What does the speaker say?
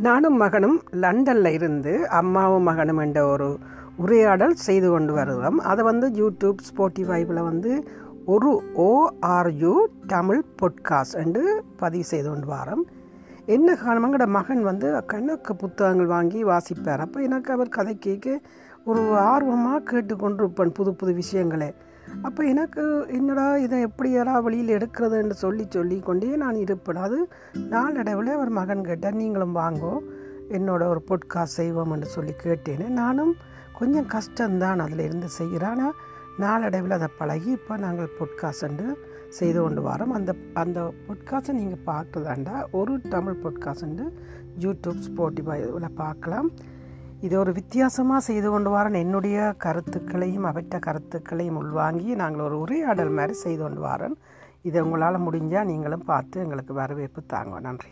நானும் மகனும் லண்டனில் இருந்து அம்மாவும் மகனும் என்ற ஒரு உரையாடல் செய்து கொண்டு வருகிறோம். அதை வந்து யூடியூப் ஸ்போட்டிஃபைவில் வந்து ஒரு ஓஆர்யூ தமிழ் பொட்காஸ்ட் என்று பதிவு செய்து கொண்டு வரோம். என்ன காரணம்? எங்களோட மகன் வந்து கணக்கு புத்தகங்கள் வாங்கி வாசிப்பார். அப்போ எனக்கு அவர் கதை கேட்க ஒரு ஆர்வமாக கேட்டுக்கொண்டிருப்பேன் புது புது விஷயங்களை. அப்போ எனக்கு என்னடா இதை எப்படி யாராவது வெளியில் எடுக்கிறதுன்னு சொல்லி சொல்லி கொண்டே நான் இருப்பேன். அது நாளடைவில் அவர் மகன் கேட்டார் நீங்களும் வாங்கோ என்னோட ஒரு பொட்காஸ்ட் செய்வோம்னு சொல்லி கேட்டேன். நானும் கொஞ்சம் கஷ்டம்தான் அதில் இருந்து செய்கிறேன் ஆனால் நாளடைவில் அதை பழகி இப்போ நாங்கள் பொட்காஸ்ட் செய்து கொண்டு வரோம். அந்த அந்த பொட்காஸ்ட்டை நீங்கள் பார்க்குறதாண்டா ஒரு தமிழ் பொட்காஸ்ட் யூடியூப் ஸ்போட்டிஃபைல பார்க்கலாம். இது ஒரு வித்தியாசமாக செய்து கொண்டு வரேன். என்னுடைய கருத்துக்களையும் அவற்ற கருத்துக்களையும் உள்வாங்கி நாங்கள் ஒரு உரையாடல் மாதிரி செய்து கொண்டு வரேன். இதை உங்களால் முடிஞ்சால் நீங்களும் பார்த்து எங்களுக்கு வரவேற்பு தாங்க. நன்றி.